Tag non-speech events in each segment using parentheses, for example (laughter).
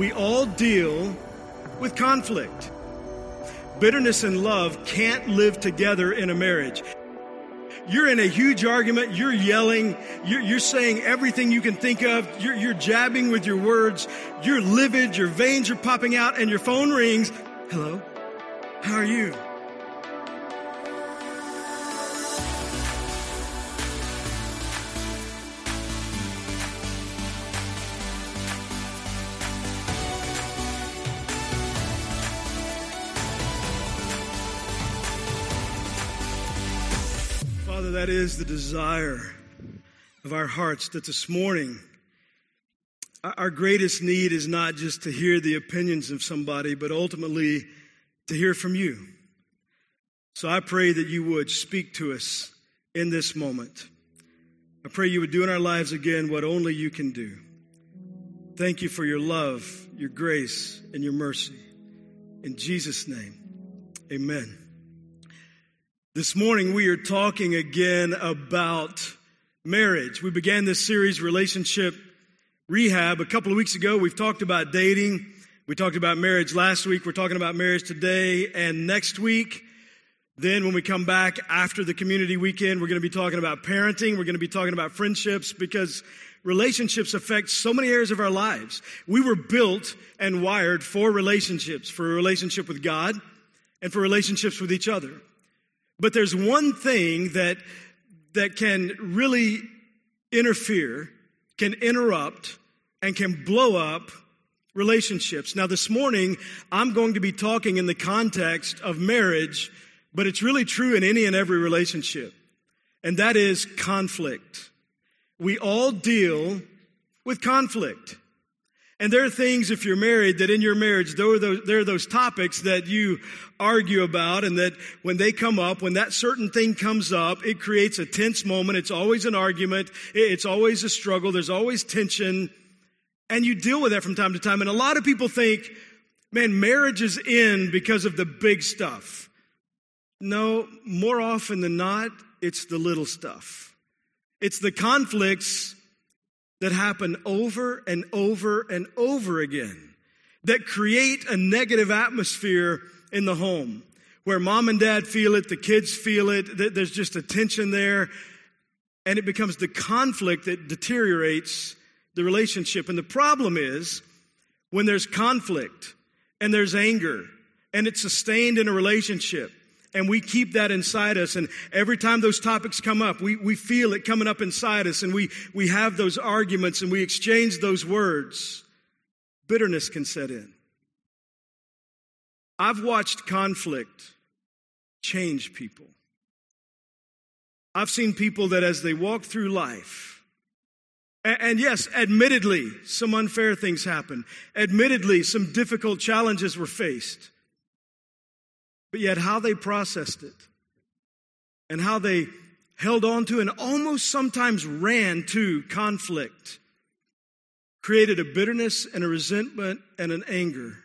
We all deal with conflict. Bitterness and love can't live together in a marriage. You're in a huge argument, you're yelling, you're, you're saying everything you can think of, you're, you're jabbing with your words, you're livid, your veins are popping out, and your phone rings. Hello? How are you? That is the desire of our hearts that this morning our greatest need is not just to hear the opinions of somebody, but ultimately to hear from you. So I pray that you would speak to us in this moment. I pray you would do in our lives again what only you can do. Thank you for your love, your grace, and your mercy. In Jesus' name, amen. This morning we are talking again about marriage. We began this series, Relationship Rehab, a couple of weeks ago. We've talked about dating. We talked about marriage last week. We're talking about marriage today and next week. Then, when we come back after the community weekend, we're going to be talking about parenting. We're going to be talking about friendships because relationships affect so many areas of our lives. We were built and wired for relationships, for a relationship with God and for relationships with each other. But there's one thing that, that can really interfere, can interrupt, and can blow up relationships. Now, this morning, I'm going to be talking in the context of marriage, but it's really true in any and every relationship, and that is conflict. We all deal with conflict. And there are things, if you're married, that in your marriage, there are, those, there are those topics that you argue about, and that when they come up, when that certain thing comes up, it creates a tense moment. It's always an argument. It's always a struggle. There's always tension. And you deal with that from time to time. And a lot of people think, man, marriage is in because of the big stuff. No, more often than not, it's the little stuff. It's the conflicts that happen over and over and over again that create a negative atmosphere in the home where mom and dad feel it, the kids feel it, there's just a tension there, and it becomes the conflict that deteriorates the relationship. And the problem is when there's conflict and there's anger and it's sustained in a relationship, and we keep that inside us. And every time those topics come up, we, we feel it coming up inside us and we, we have those arguments and we exchange those words. Bitterness can set in. I've watched conflict change people. I've seen people that as they walk through life, and, yes, admittedly, some unfair things happen. Admittedly, some difficult challenges were faced but yet how they processed it and how they held on to and almost sometimes ran to conflict created a bitterness and a resentment and an anger.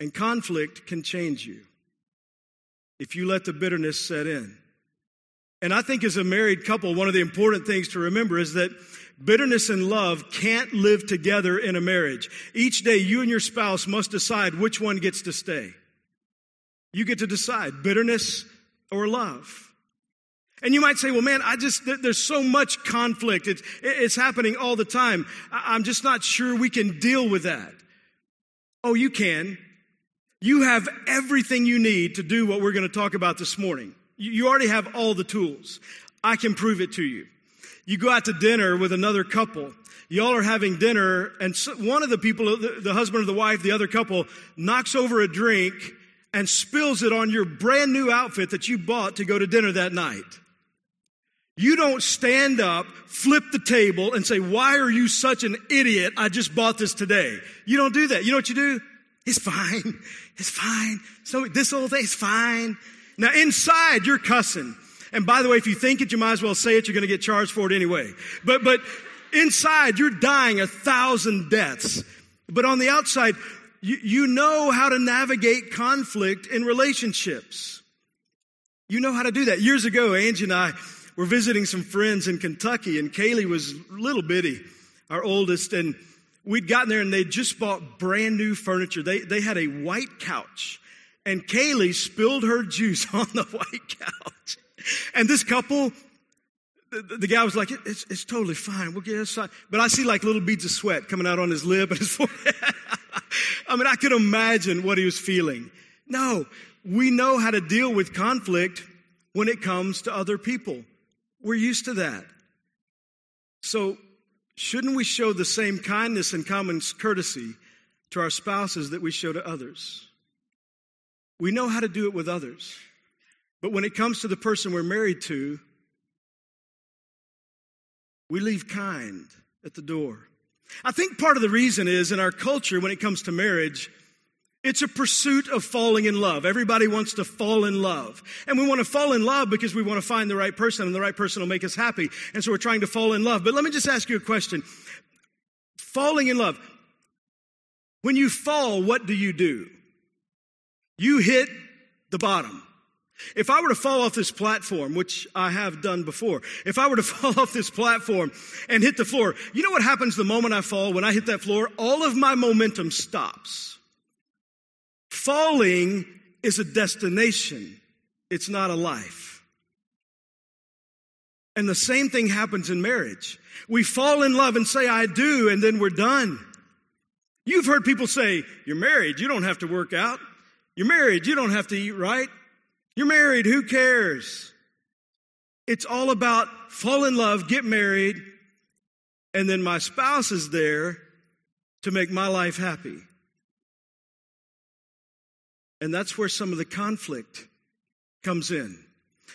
And conflict can change you if you let the bitterness set in. And I think as a married couple, one of the important things to remember is that bitterness and love can't live together in a marriage. Each day, you and your spouse must decide which one gets to stay. You get to decide bitterness or love. And you might say, well, man, I just, there's so much conflict. It's, it's happening all the time. I'm just not sure we can deal with that. Oh, you can. You have everything you need to do what we're going to talk about this morning. You already have all the tools. I can prove it to you. You go out to dinner with another couple. Y'all are having dinner, and one of the people, the husband or the wife, the other couple, knocks over a drink and spills it on your brand new outfit that you bought to go to dinner that night. You don't stand up, flip the table, and say, Why are you such an idiot? I just bought this today. You don't do that. You know what you do? It's fine. (laughs) It's fine. So this old thing is fine. Now inside, you're cussing. And by the way, if you think it, you might as well say it. You're going to get charged for it anyway. But, but inside, you're dying a thousand deaths. But on the outside, you, you know how to navigate conflict in relationships. You know how to do that. Years ago, Angie and I were visiting some friends in Kentucky, and Kaylee was little bitty, our oldest, and We'd gotten there and they'd just bought brand new furniture. They, they had a white couch and Kaylee spilled her juice (laughs) on the white couch. And this couple, the, the guy was like, it's, it's totally fine. We'll get it fine. But I see like little beads of sweat coming out on his lip and his (laughs) forehead. I mean, I could imagine what he was feeling. No, we know how to deal with conflict when it comes to other people. We're used to that. So, shouldn't we show the same kindness and common courtesy to our spouses that we show to others? We know how to do it with others. But when it comes to the person we're married to, we leave kind at the door. I think part of the reason is in our culture when it comes to marriage, it's a pursuit of falling in love. Everybody wants to fall in love. And we want to fall in love because we want to find the right person and the right person will make us happy. And so we're trying to fall in love. But let me just ask you a question. Falling in love. When you fall, what do you do? You hit the bottom. If I were to fall off this platform, which I have done before, if I were to (laughs) fall off this platform and hit the floor, you know what happens the moment I fall? When I hit that floor, all of my momentum stops. Falling is a destination. It's not a life. And the same thing happens in marriage. We fall in love and say, I do, and then we're done. You've heard people say, You're married, you don't have to work out. You're married, you don't have to eat right. You're married, who cares? It's all about fall in love, get married, and then my spouse is there to make my life happy. And that's where some of the conflict comes in.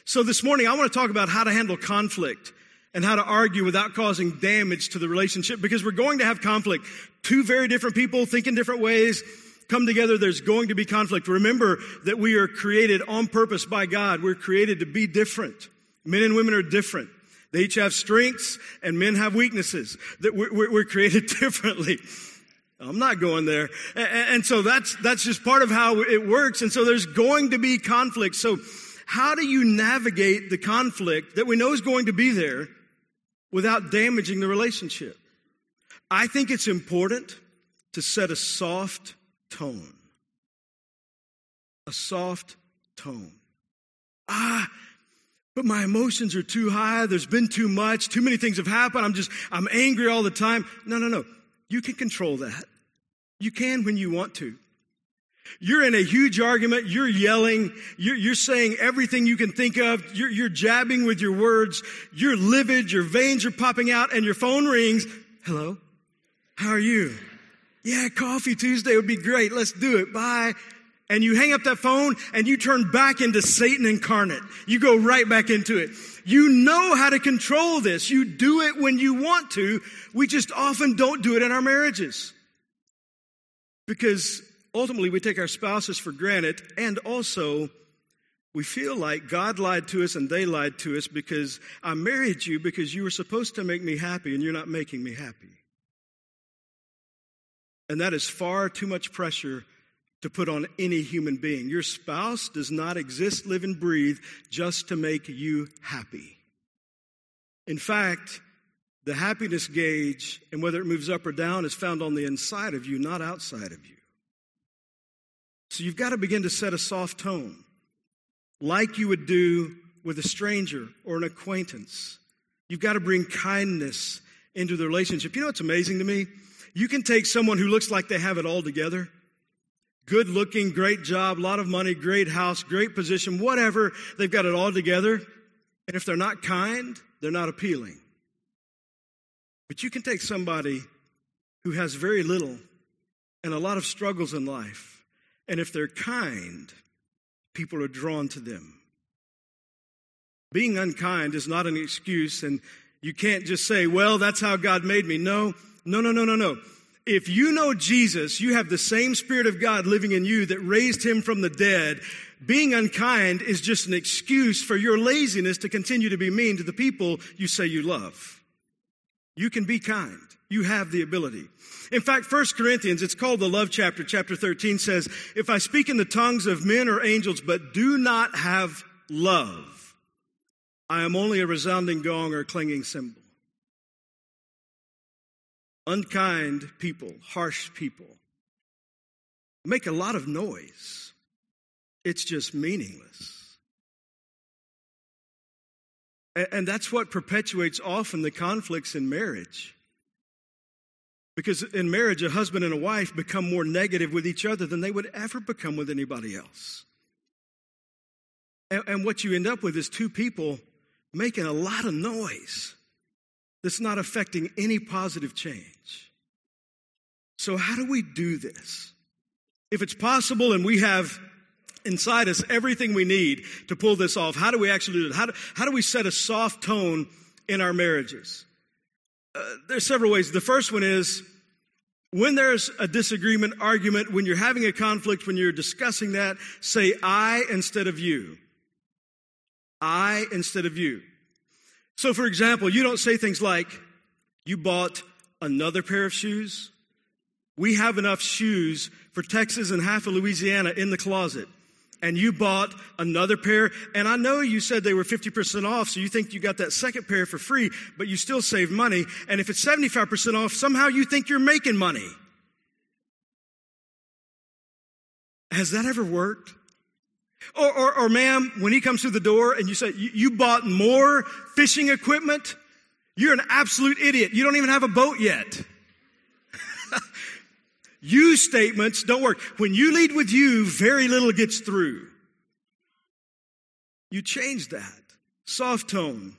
So this morning, I want to talk about how to handle conflict and how to argue without causing damage to the relationship because we're going to have conflict. Two very different people thinking different ways, come together, there's going to be conflict. Remember that we are created on purpose by God. We're created to be different. Men and women are different. They each have strengths and men have weaknesses that we're, we're created (laughs) differently. I'm not going there. And so that's, that's just part of how it works. And so there's going to be conflict. So how do you navigate the conflict that we know is going to be there without damaging the relationship? I think it's important to set a soft tone. A soft tone. Ah, but my emotions are too high. There's been too much. Too many things have happened. I'm just, I'm angry all the time. No, no, no. You can control that. You can when you want to. You're in a huge argument. You're yelling. You're, you're saying everything you can think of. You're, you're jabbing with your words. You're livid. Your veins are popping out and your phone rings. Hello? How are you? Yeah, coffee Tuesday would be great. Let's do it. Bye. And you hang up that phone and you turn back into Satan incarnate. You go right back into it. You know how to control this. You do it when you want to. We just often don't do it in our marriages. Because ultimately we take our spouses for granted and also we feel like God lied to us and they lied to us because I married you because you were supposed to make me happy and you're not making me happy. And that is far too much pressure to put on any human being. Your spouse does not exist, live, and breathe just to make you happy. In fact, the happiness gauge and whether it moves up or down is found on the inside of you, not outside of you. So you've got to begin to set a soft tone, like you would do with a stranger or an acquaintance. You've got to bring kindness into the relationship. You know what's amazing to me? You can take someone who looks like they have it all together. Good looking, great job, lot of money, great house, great position, whatever. They've got it all together. And if they're not kind, they're not appealing. But you can take somebody who has very little and a lot of struggles in life. And if they're kind, people are drawn to them. Being unkind is not an excuse, and you can't just say, well, that's how God made me. No, no, no, no, no, no. If you know Jesus, you have the same Spirit of God living in you that raised him from the dead. Being unkind is just an excuse for your laziness to continue to be mean to the people you say you love. You can be kind. You have the ability. In fact, 1 Corinthians, it's called the love chapter, chapter 13 says, If I speak in the tongues of men or angels, but do not have love, I am only a resounding gong or clanging cymbal. Unkind people, harsh people make a lot of noise. It's just meaningless. And that's what perpetuates often the conflicts in marriage. Because in marriage, a husband and a wife become more negative with each other than they would ever become with anybody else. And, what you end up with is two people making a lot of noise that's not affecting any positive change. So, how do we do this? If it's possible and we have inside us everything we need to pull this off, how do we actually do it? How do, how do we set a soft tone in our marriages? Uh, there's several ways. The first one is when there's a disagreement, argument, when you're having a conflict, when you're discussing that, say I instead of you. I instead of you. So, for example, you don't say things like, You bought another pair of shoes. We have enough shoes for Texas and half of Louisiana in the closet. And you bought another pair. And I know you said they were 50% off, so you think you got that second pair for free, but you still save money. And if it's 75% off, somehow you think you're making money. Has that ever worked? Or, or, or, ma'am, when he comes through the door and you say, you bought more fishing equipment, you're an absolute idiot. You don't even have a boat yet. (laughs) you statements don't work. When you lead with you, very little gets through. You change that. Soft tone.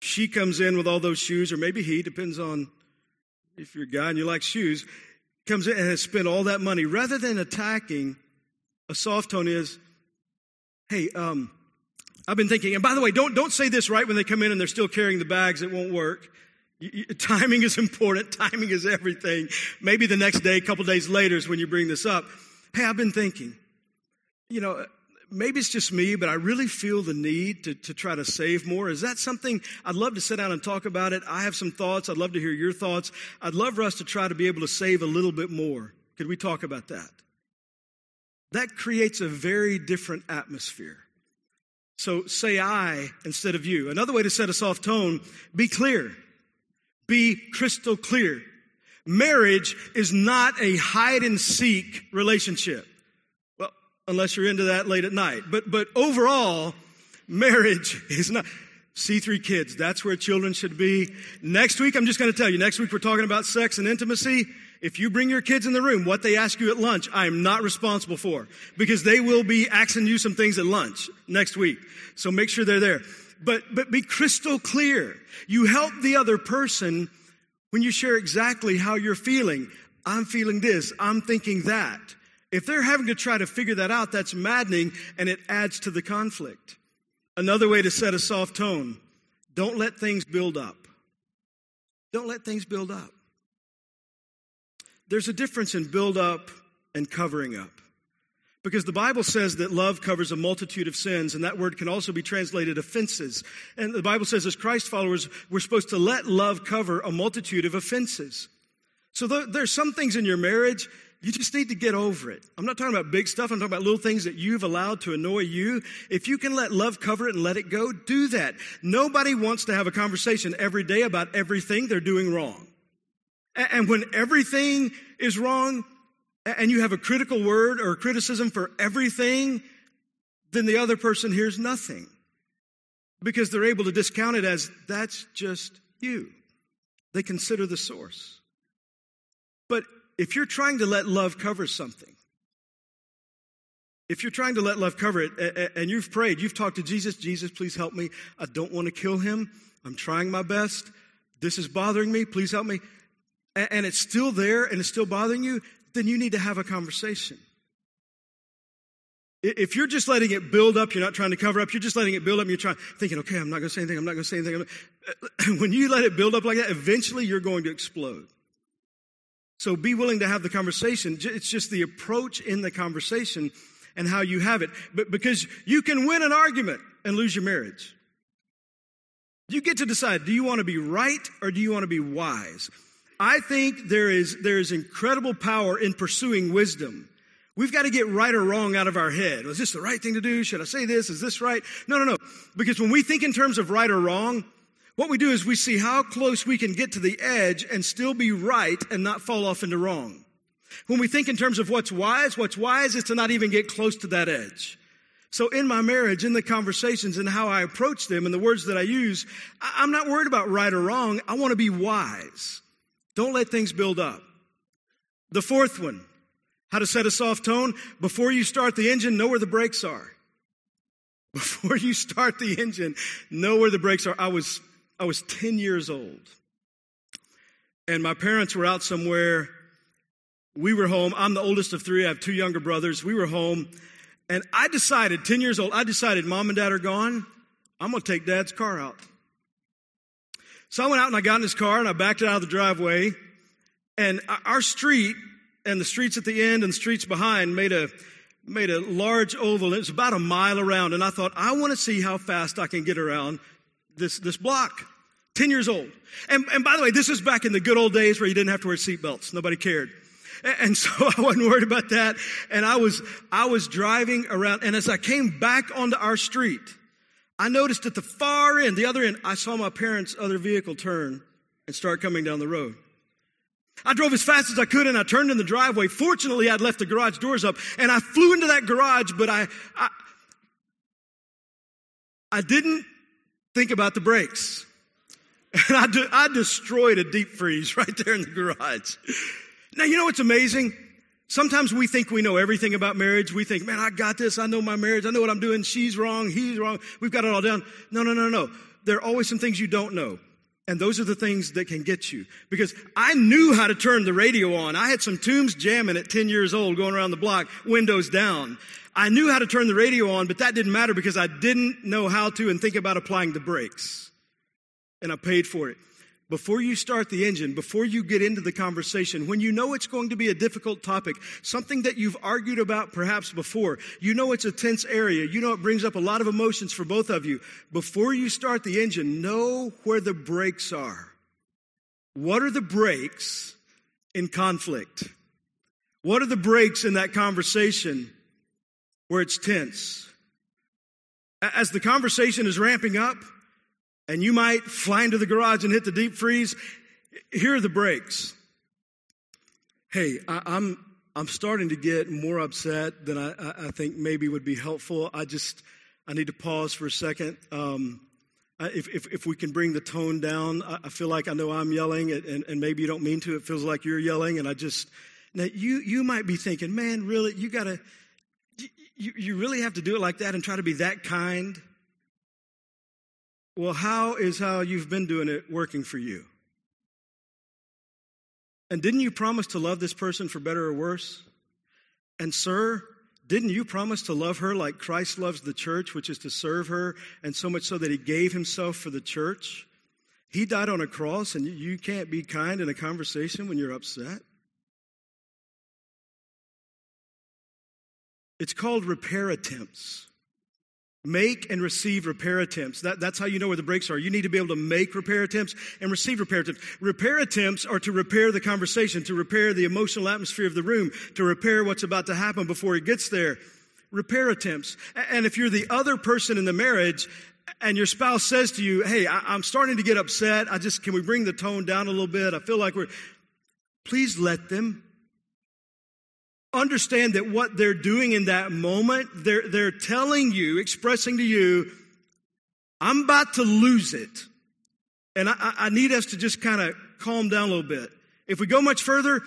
She comes in with all those shoes, or maybe he, depends on if you're a guy and you like shoes, comes in and has spent all that money. Rather than attacking, a soft tone is, hey, um, I've been thinking, and by the way, don't, don't say this right when they come in and they're still carrying the bags. It won't work. You, you, (laughs) timing is important. Timing is everything. Maybe the next day, a couple days later is when you bring this up. Hey, I've been thinking, you know, maybe it's just me, but I really feel the need to, to try to save more. Is that something I'd love to sit down and talk about it? I have some thoughts. I'd love to hear your thoughts. I'd love for us to try to be able to save a little bit more. Could we talk about that? That creates a very different atmosphere. So say I instead of you. Another way to set a soft tone, be clear. Be crystal clear. Marriage is not a hide and seek relationship. Well, unless you're into that late at night. But, but overall, marriage (laughs) is not. C3 kids, that's where children should be. Next week, I'm just going to tell you, next week we're talking about sex and intimacy. If you bring your kids in the room, what they ask you at lunch, I am not responsible for because they will be asking you some things at lunch next week. So make sure they're there. But, but be crystal clear. You help the other person when you share exactly how you're feeling. I'm feeling this. I'm thinking that. If they're having to try to figure that out, that's maddening and it adds to the conflict. Another way to set a soft tone don't let things build up. Don't let things build up. There's a difference in build up and covering up. Because the Bible says that love covers a multitude of sins, and that word can also be translated offenses. And the Bible says, as Christ followers, we're supposed to let love cover a multitude of offenses. So there's some things in your marriage, you just need to get over it. I'm not talking about big stuff, I'm talking about little things that you've allowed to annoy you. If you can let love cover it and let it go, do that. Nobody wants to have a conversation every day about everything they're doing wrong. And when everything is wrong and you have a critical word or criticism for everything, then the other person hears nothing because they're able to discount it as that's just you. They consider the source. But if you're trying to let love cover something, if you're trying to let love cover it and you've prayed, you've talked to Jesus, Jesus, please help me. I don't want to kill him. I'm trying my best. This is bothering me. Please help me and it's still there and it's still bothering you, then you need to have a conversation. If you're just letting it build up, you're not trying to cover up, you're just letting it build up, you're trying, thinking, okay, I'm not going to say anything, I'm not going to say anything. (clears throat) When you let it build up like that, eventually you're going to explode. So be willing to have the conversation. It's just the approach in the conversation and how you have it. But because you can win an argument and lose your marriage. You get to decide, do you want to be right or do you want to be wise? I think there is, there is incredible power in pursuing wisdom. We've got to get right or wrong out of our head. Is this the right thing to do? Should I say this? Is this right? No, no, no. Because when we think in terms of right or wrong, What we do is we see how close we can get to the edge and still be right and not fall off into wrong. When we think in terms of what's wise, what's wise is to not even get close to that edge. So in my marriage, in the conversations and how I approach them and the words that I use, I'm not worried about right or wrong. I want to be wise. Don't let things build up. The fourth one, how to set a soft tone. Before you start the engine, know where the brakes are. (laughs) Before you start the engine, know where the brakes are. I was, I was 10 years old. And my parents were out somewhere. We were home. I'm the oldest of three. I have two younger brothers. We were home. And I decided, 10 years old, I decided mom and dad are gone. I'm going to take dad's car out. So I went out and I got in his car and I backed it out of the driveway. And our street and the streets at the end and the streets behind made a made a large oval. It was about a mile around, and I thought, I want to see how fast I can get around this, this block. 10 years old. And, and by the way, this is back in the good old days where you didn't have to wear seatbelts. Nobody cared. And (laughs) so I wasn't worried about that. And I was, I was driving around. And as I came back onto our street, I noticed at the far end, the other end, I saw my parents' other vehicle turn and start coming down the road. I drove as fast as I could and I turned in the driveway. Fortunately, I'd left the garage doors up and I flew into that garage, but I, I, I didn't think about the brakes. (laughs) And I, de- I destroyed a deep freeze (laughs) right there in the garage. Now, you know what's amazing? Sometimes we think we know everything about marriage. We think, man, I got this. I know my marriage. I know what I'm doing. She's wrong. He's wrong. We've got it all down. No, no, no, no. There are always some things you don't know. And those are the things that can get you. Because I knew how to turn the radio on. I had some Toombs jamming at 10 years old going around the block, windows down. I knew how to turn the radio on, but that didn't matter because I didn't know how to and think about applying the brakes. And I paid for it before you start the engine, before you get into the conversation, when you know it's going to be a difficult topic, something that you've argued about perhaps before, you know it's a tense area, you know it brings up a lot of emotions for both of you, before you start the engine, know where the brakes are. What are the brakes in conflict? What are the brakes in that conversation where it's tense? As the conversation is ramping up, and you might fly into the garage and hit the deep freeze. Here are the brakes. Hey, I, am I'm, I'm starting to get more upset than I, I, think maybe would be helpful. I just I need to pause for a second. Um, if, if, if, we can bring the tone down, I, I feel like I know I'm yelling, and, and, maybe you don't mean to. It feels like you're yelling, and I just now you you might be thinking, man, really, you gotta, you, you really have to do it like that and try to be that kind. Well, how is how you've been doing it working for you? And didn't you promise to love this person for better or worse? And, sir, didn't you promise to love her like Christ loves the church, which is to serve her, and so much so that he gave himself for the church? He died on a cross, and you can't be kind in a conversation when you're upset? It's called repair attempts. Make and receive repair attempts. That, that's how you know where the brakes are. You need to be able to make repair attempts and receive repair attempts. Repair attempts are to repair the conversation, to repair the emotional atmosphere of the room, to repair what's about to happen before it gets there. Repair attempts. And if you're the other person in the marriage and your spouse says to you, Hey, I, I'm starting to get upset. I just, can we bring the tone down a little bit? I feel like we're, please let them understand that what they're doing in that moment, they're, they're telling you, expressing to you, I'm about to lose it. And I, I need us to just kind of calm down a little bit. If we go much further,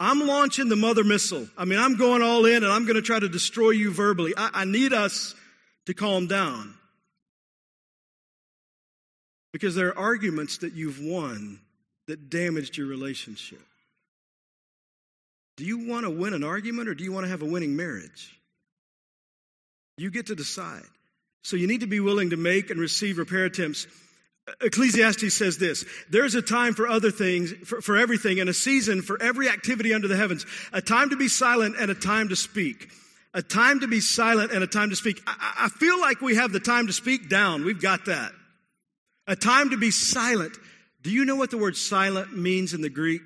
I'm launching the mother missile. I mean, I'm going all in and I'm going to try to destroy you verbally. I, I need us to calm down. Because there are arguments that you've won that damaged your relationship. Do you want to win an argument or do you want to have a winning marriage? You get to decide. So you need to be willing to make and receive repair attempts. Ecclesiastes says this there's a time for other things, for, for everything, and a season for every activity under the heavens, a time to be silent and a time to speak. A time to be silent and a time to speak. I, I feel like we have the time to speak down. We've got that. A time to be silent. Do you know what the word silent means in the Greek?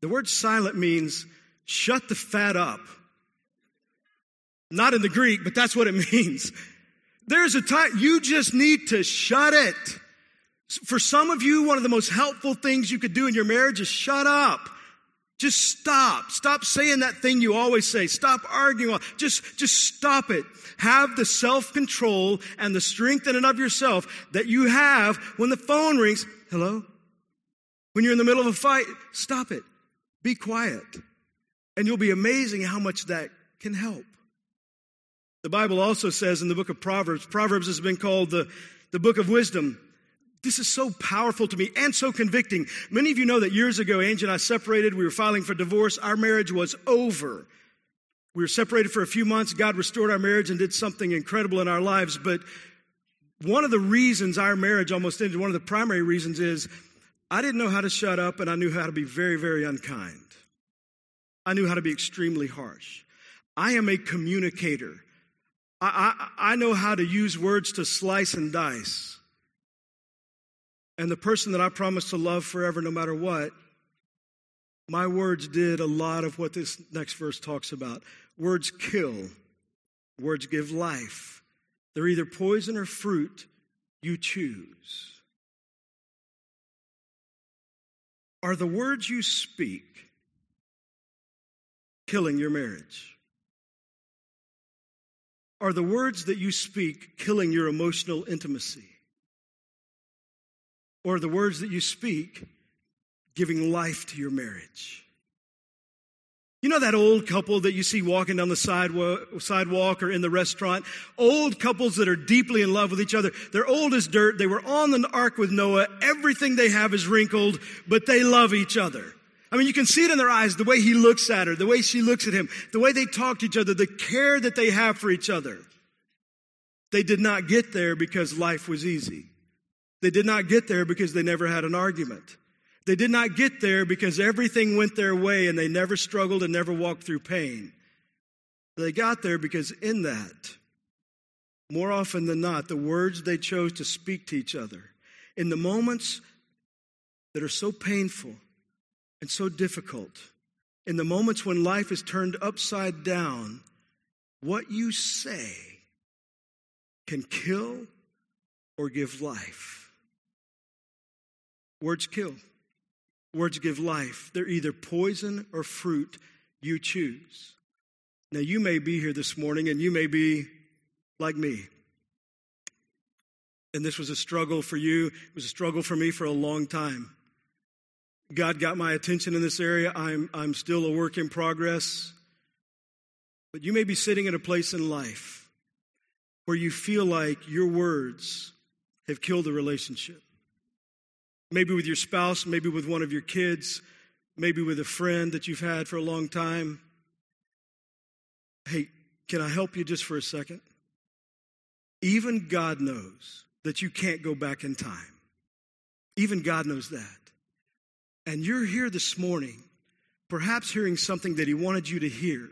The word silent means shut the fat up. Not in the Greek, but that's what it (laughs) means. There's a time, you just need to shut it. For some of you, one of the most helpful things you could do in your marriage is shut up. Just stop. Stop saying that thing you always say. Stop arguing. Just, just stop it. Have the self-control and the strength in and of yourself that you have when the phone rings. Hello? When you're in the middle of a fight, stop it. Be quiet. And you'll be amazing how much that can help. The Bible also says in the book of Proverbs, Proverbs has been called the, the book of wisdom. This is so powerful to me and so convicting. Many of you know that years ago, Angie and I separated. We were filing for divorce. Our marriage was over. We were separated for a few months. God restored our marriage and did something incredible in our lives. But one of the reasons our marriage almost ended, one of the primary reasons is I didn't know how to shut up and I knew how to be very, very unkind. I knew how to be extremely harsh. I am a communicator. I, I, I know how to use words to slice and dice. And the person that I promised to love forever, no matter what, my words did a lot of what this next verse talks about. Words kill, words give life. They're either poison or fruit. You choose. Are the words you speak killing your marriage? Are the words that you speak killing your emotional intimacy? or the words that you speak giving life to your marriage. You know that old couple that you see walking down the sidewalk, or in the restaurant? Old couples that are deeply in love with each other. They're old as dirt. They were on the ark with Noah. Everything they have is wrinkled, but they love each other. I mean, you can see it in their eyes, the way he looks at her, the way she looks at him, the way they talk to each other, the care that they have for each other. They did not get there because life was easy. They did not get there because they never had an argument. They did not get there because everything went their way and they never struggled and never walked through pain. They got there because in that, more often than not, the words they chose to speak to each other, in the moments that are so painful and so difficult, in the moments when life is turned upside down, what you say can kill or give life. Words kill. Words give life. They're either poison or fruit. You choose. Now, you may be here this morning and you may be like me. And this was a struggle for you. It was a struggle for me for a long time. God got my attention in this area. I'm, I'm still a work in progress. But you may be sitting in a place in life where you feel like your words have killed the relationship. Maybe with your spouse, maybe with one of your kids, maybe with a friend that you've had for a long time. Hey, can I help you just for a second? Even God knows that you can't go back in time. Even God knows that. And you're here this morning, perhaps hearing something that He wanted you to hear.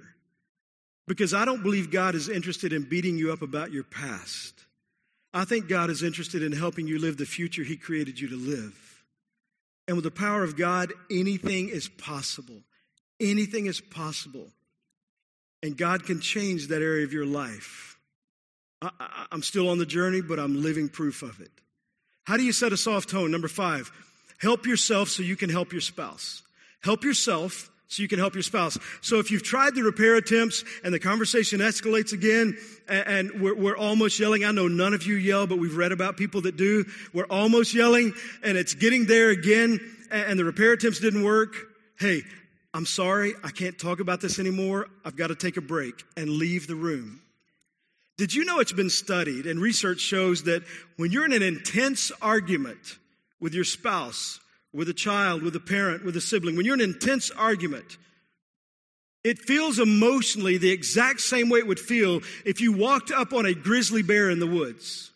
Because I don't believe God is interested in beating you up about your past. I think God is interested in helping you live the future He created you to live. And with the power of God, anything is possible. Anything is possible. And God can change that area of your life. I, am still on the journey, but I'm living proof of it. How do you set a soft tone? Number five, help yourself so you can help your spouse. Help yourself so you can help your spouse. So if you've tried the repair attempts and the conversation escalates again and, and we're, we're, almost yelling, I know none of you yell, but we've read about people that do. We're almost yelling and it's getting there again and, and the repair attempts didn't work. Hey, I'm sorry. I can't talk about this anymore. I've got to take a break and leave the room. Did you know it's been studied and research shows that when you're in an intense argument with your spouse, with a child, with a parent, with a sibling, when you're in an intense argument, it feels emotionally the exact same way it would feel if you walked up on a grizzly bear in the woods.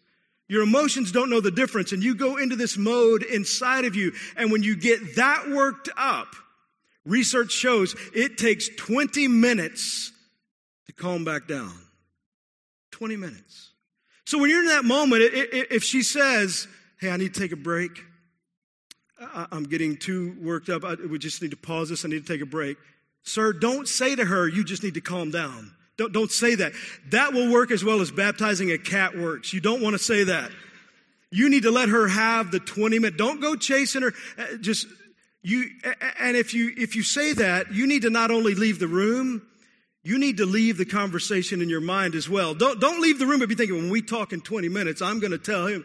Your emotions don't know the difference, and you go into this mode inside of you. And when you get that worked up, research shows it takes 20 minutes to calm back down. 20 minutes. So when you're in that moment, if she says, Hey, I need to take a break, I'm getting too worked up. we just need to pause this. I need to take a break. Sir, don't say to her, you just need to calm down. Don't, don't say that. That will work as well as baptizing a cat works. You don't want to say that. You need to let her have the 20 minutes. Don't go chasing her. Uh, just you, and if you, if you say that, you need to not only leave the room, you need to leave the conversation in your mind as well. Don't, don't leave the room and be thinking, when we talk in 20 minutes, I'm going to tell him.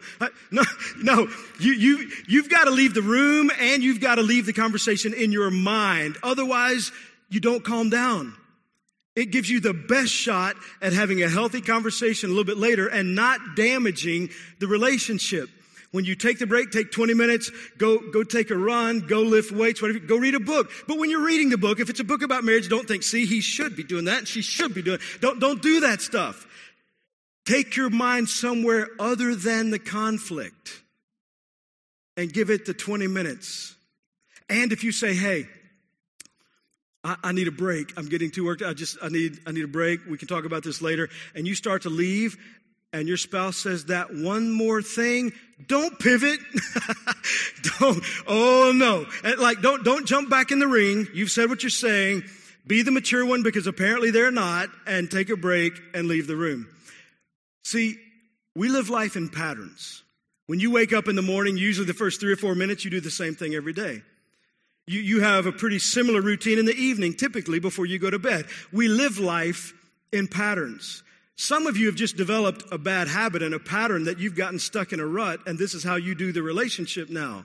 No, no, you, you, you've got to leave the room and you've got to leave the conversation in your mind. Otherwise, you don't calm down. It gives you the best shot at having a healthy conversation a little bit later and not damaging the relationship. When you take the break, take 20 minutes, go, go take a run, go lift weights, whatever, go read a book. But when you're reading the book, if it's a book about marriage, don't think, see, he should be doing that and she should be doing it. Don't, don't do that stuff. Take your mind somewhere other than the conflict and give it the 20 minutes. And if you say, hey, I, I, need a break. I'm getting too worked. I just, I need, I need a break. We can talk about this later. And you start to leave and your spouse says that one more thing, don't pivot. (laughs) don't, oh no. Like, don't, don't jump back in the ring. You've said what you're saying. Be the mature one because apparently they're not and take a break and leave the room. See, we live life in patterns. When you wake up in the morning, usually the first three or four minutes, you do the same thing every day. You, you have a pretty similar routine in the evening, typically before you go to bed. We live life in patterns. Some of you have just developed a bad habit and a pattern that you've gotten stuck in a rut, and this is how you do the relationship now.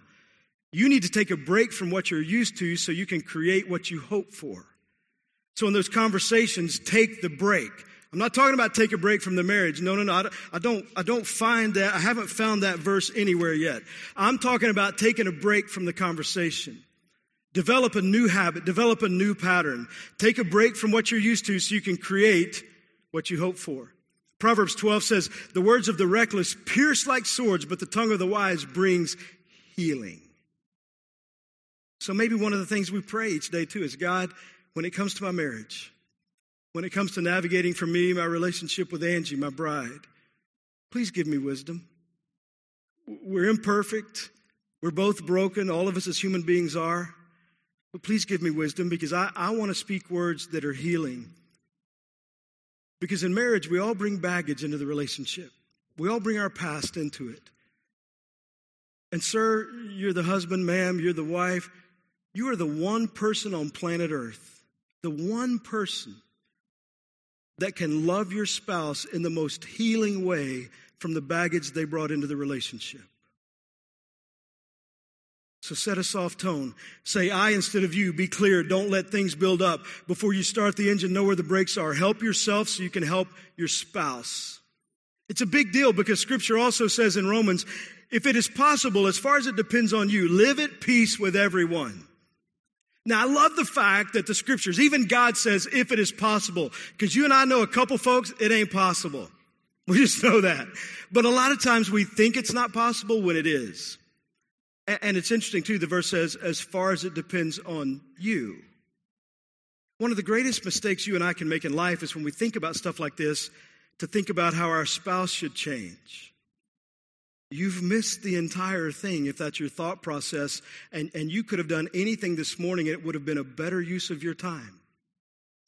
You need to take a break from what you're used to so you can create what you hope for. So, in those conversations, take the break. I'm not talking about take a break from the marriage. No, no, no. I don't, I don't find that. I haven't found that verse anywhere yet. I'm talking about taking a break from the conversation. Develop a new habit, develop a new pattern. Take a break from what you're used to so you can create what you hope for. Proverbs 12 says, The words of the reckless pierce like swords, but the tongue of the wise brings healing. So maybe one of the things we pray each day too is God, when it comes to my marriage, when it comes to navigating for me my relationship with Angie, my bride, please give me wisdom. We're imperfect. We're both broken. All of us as human beings are. But please give me wisdom because I, I want to speak words that are healing because in marriage, we all bring baggage into the relationship, we all bring our past into it. And, sir, you're the husband, ma'am, you're the wife. You are the one person on planet Earth, the one person that can love your spouse in the most healing way from the baggage they brought into the relationship. So set a soft tone. Say I instead of you. Be clear. Don't let things build up. Before you start the engine, know where the brakes are. Help yourself so you can help your spouse. It's a big deal because scripture also says in Romans, if it is possible, as far as it depends on you, live at peace with everyone. Now, I love the fact that the scriptures, even God says, if it is possible, because you and I know a couple folks, it ain't possible. We just know that. But a lot of times we think it's not possible when it is. And it's interesting, too, the verse says, as far as it depends on you. One of the greatest mistakes you and I can make in life is when we think about stuff like this, to think about how our spouse should change. You've missed the entire thing if that's your thought process, and, and you could have done anything this morning, it would have been a better use of your time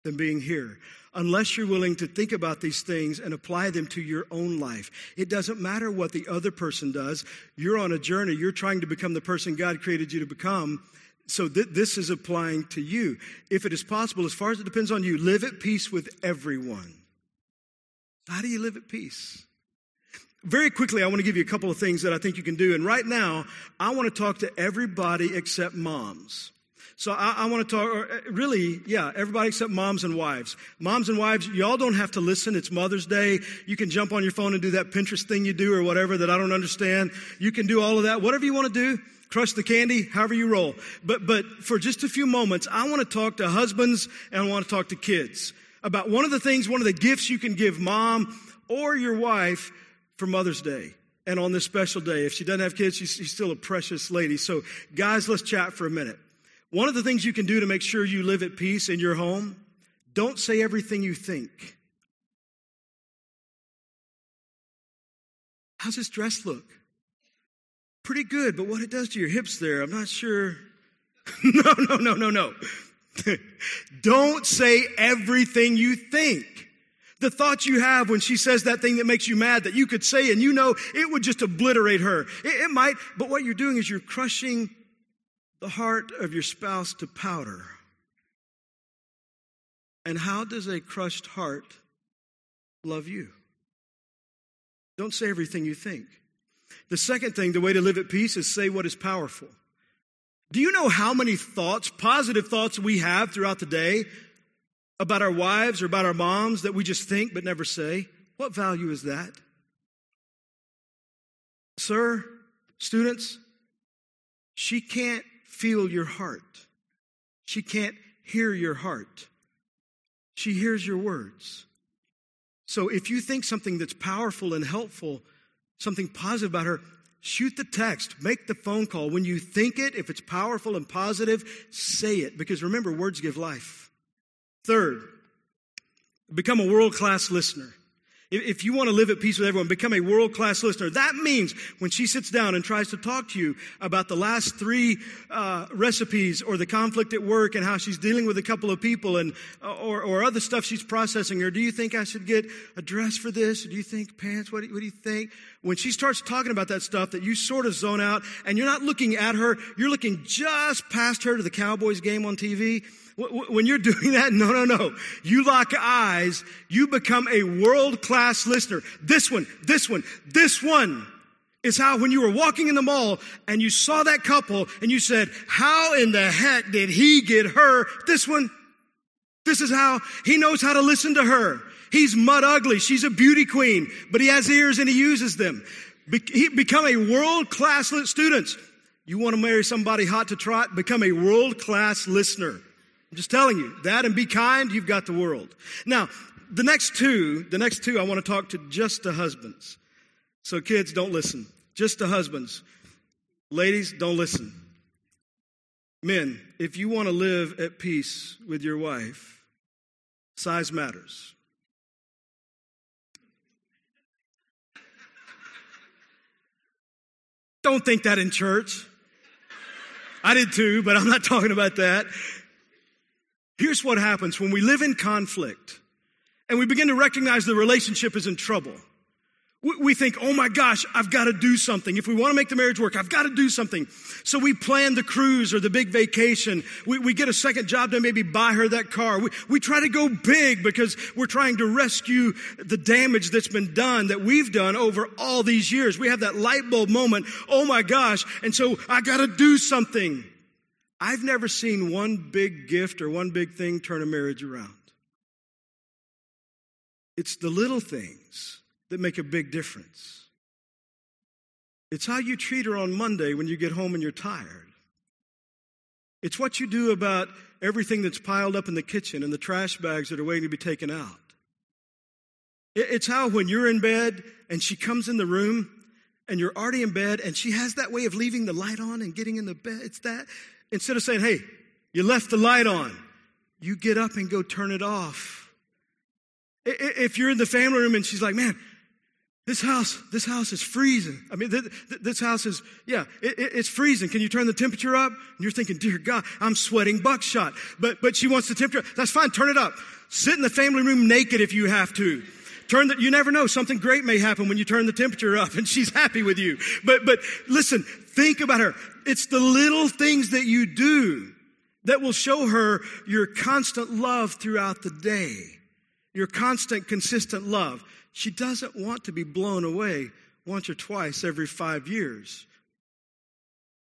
than being here unless you're willing to think about these things and apply them to your own life. It doesn't matter what the other person does. You're on a journey. You're trying to become the person God created you to become. So th- this is applying to you. If it is possible, as far as it depends on you, live at peace with everyone. How do you live at peace? Very quickly, I want to give you a couple of things that I think you can do. And right now, I want to talk to everybody except moms. So I, I want to talk, uh, really, yeah, everybody except moms and wives. Moms and wives, y'all don't have to listen. It's Mother's Day. You can jump on your phone and do that Pinterest thing you do or whatever that I don't understand. You can do all of that. Whatever you want to do, crush the candy, however you roll. But, but for just a few moments, I want to talk to husbands and I want to talk to kids about one of the things, one of the gifts you can give mom or your wife for Mother's Day and on this special day. If she doesn't have kids, she's, she's, still a precious lady. So, guys, let's chat for a minute. One of the things you can do to make sure you live at peace in your home, don't say everything you think. How's this dress look? Pretty good, but what it does to your hips there, I'm not sure. (laughs) no, no, no, no, no. (laughs) don't say everything you think. The thoughts you have when she says that thing that makes you mad that you could say and you know it would just obliterate her. It, it might, but what you're doing is you're crushing the heart of your spouse to powder. And how does a crushed heart love you? Don't say everything you think. The second thing, the way to live at peace is say what is powerful. Do you know how many thoughts, positive thoughts we have throughout the day about our wives or about our moms that we just think but never say? What value is that? Sir, students, she can't feel your heart. She can't hear your heart. She hears your words. So if you think something that's powerful and helpful, something positive about her, shoot the text, make the phone call. When you think it, if it's powerful and positive, say it. Because remember, words give life. Third, become a world class listener. If you want to live at peace with everyone, become a world class listener. That means when she sits down and tries to talk to you about the last three uh, recipes or the conflict at work and how she's dealing with a couple of people and uh, or, or other stuff she's processing, or do you think I should get a dress for this? Or do you think pants? What do, what do you think? When she starts talking about that stuff, that you sort of zone out and you're not looking at her, you're looking just past her to the Cowboys game on TV when you're (laughs) doing that, no, no, no. You lock eyes, you become a world class listener. This one, this one, this one is how when you were walking in the mall and you saw that couple and you said, how in the heck did he get her? This one, this is how he knows how to listen to her. He's mud ugly. She's a beauty queen, but he has ears and he uses them. Be- he become a world class students. You want to marry somebody hot to trot? Become a world class listener. I'm just telling you that and be kind, you've got the world. Now, the next two, the next two, I want to talk to just the husbands. So, kids, don't listen. Just the husbands. Ladies, don't listen. Men, if you want to live at peace with your wife, size matters. Don't think that in church. I did too, but I'm not talking about that. Here's what happens when we live in conflict and we begin to recognize the relationship is in trouble. We think, oh my gosh, I've got to do something. If we want to make the marriage work, I've got to do something. So we plan the cruise or the big vacation. We, we get a second job to maybe buy her that car. We, we try to go big because we're trying to rescue the damage that's been done, that we've done over all these years. We have that light bulb moment. Oh my gosh. And so I got to do something. I've never seen one big gift or one big thing turn a marriage around. It's the little things that make a big difference. It's how you treat her on Monday when you get home and you're tired. It's what you do about everything that's piled up in the kitchen and the trash bags that are waiting to be taken out. It's how when you're in bed and she comes in the room and you're already in bed and she has that way of leaving the light on and getting in the bed. It's that Instead of saying, hey, you left the light on, you get up and go turn it off. If you're in the family room and she's like, man, this house, this house is freezing. I mean, this house is, yeah, it's freezing. Can you turn the temperature up? And you're thinking, dear God, I'm sweating buckshot. But, but she wants the temperature. That's fine. Turn it up. Sit in the family room naked if you have to. Turn the, you never know. Something great may happen when you turn the temperature up (laughs) and she's happy with you. But, but listen, think about her. It's the little things that you do that will show her your constant love throughout the day. Your constant, consistent love. She doesn't want to be blown away once or twice every five years.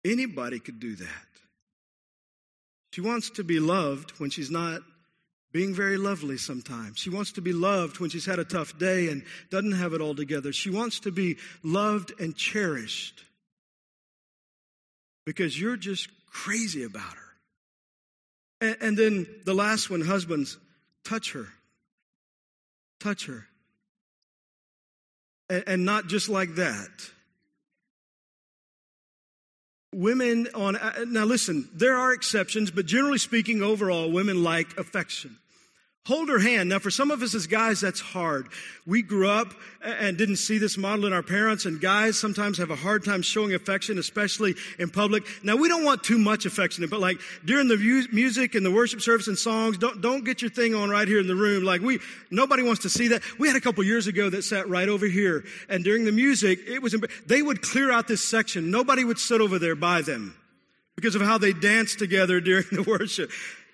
Anybody could do that. She wants to be loved when she's not being very lovely sometimes. She wants to be loved when she's had a tough day and doesn't have it all together. She wants to be loved and cherished because you're just crazy about her. And, and then the last one, husbands, touch her. Touch her. And, and not just like that. Women on, now listen, there are exceptions, but generally speaking, overall, women like affection. Hold her hand. Now, for some of us as guys, that's hard. We grew up and didn't see this model in our parents, and guys sometimes have a hard time showing affection, especially in public. Now, we don't want too much affection, but like during the music and the worship service and songs, don't, don't get your thing on right here in the room. Like we, nobody wants to see that. We had a couple years ago that sat right over here, and during the music, it was, they would clear out this section. Nobody would sit over there by them because of how they danced together (laughs) during the worship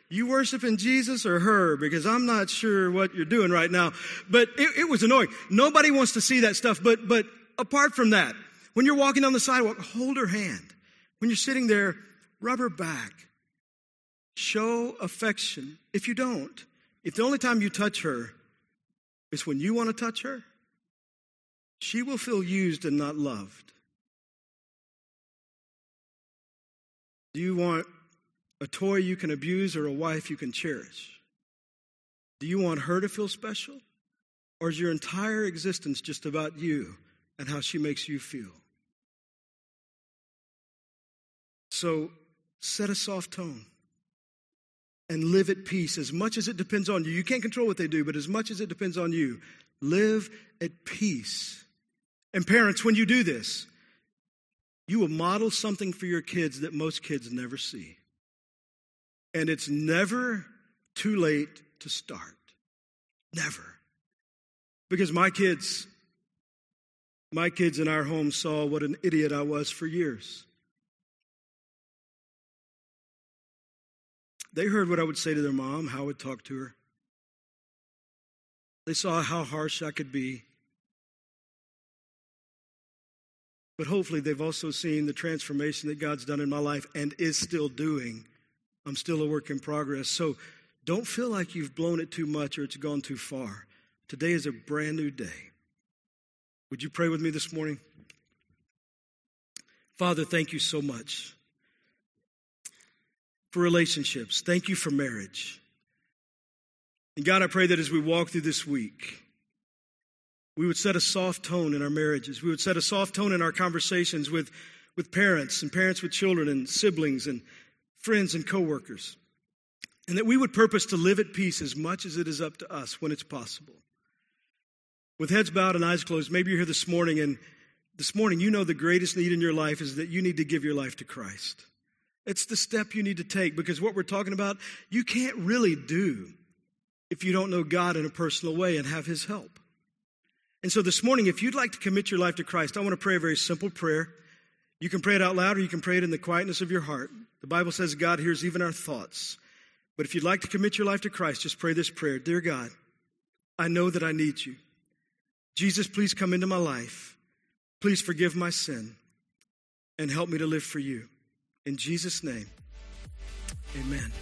you worshiping Jesus or her? Because I'm not sure what you're doing right now. But it, it, was annoying. Nobody wants to see that stuff. But, but apart from that, when you're walking down the sidewalk, hold her hand. When you're sitting there, rub her back. Show affection. If you don't, if the only time you touch her is when you want to touch her, she will feel used and not loved. Do you want a toy you can abuse or a wife you can cherish? Do you want her to feel special? Or is your entire existence just about you and how she makes you feel? So set a soft tone and live at peace as much as it depends on you. You can't control what they do, but as much as it depends on you, live at peace. And parents, when you do this, you will model something for your kids that most kids never see. And it's never too late to start. Never. Because my kids, my kids in our home saw what an idiot I was for years. They heard what I would say to their mom, how I would talk to her. They saw how harsh I could be. But hopefully, they've also seen the transformation that God's done in my life and is still doing I'm still a work in progress. So don't feel like you've blown it too much or it's gone too far. Today is a brand new day. Would you pray with me this morning? Father, thank you so much for relationships. Thank you for marriage. And God, I pray that as we walk through this week, we would set a soft tone in our marriages. We would set a soft tone in our conversations with, with parents and parents with children and siblings and friends, and coworkers. And that we would purpose to live at peace as much as it is up to us when it's possible. With heads bowed and eyes closed, maybe you're here this morning and this morning you know the greatest need in your life is that you need to give your life to Christ. It's the step you need to take because what we're talking about, you can't really do if you don't know God in a personal way and have His help. And so this morning, if you'd like to commit your life to Christ, I want to pray a very simple prayer. You can pray it out loud or you can pray it in the quietness of your heart. The Bible says God hears even our thoughts. But if you'd like to commit your life to Christ, just pray this prayer Dear God, I know that I need you. Jesus, please come into my life. Please forgive my sin and help me to live for you. In Jesus' name, amen.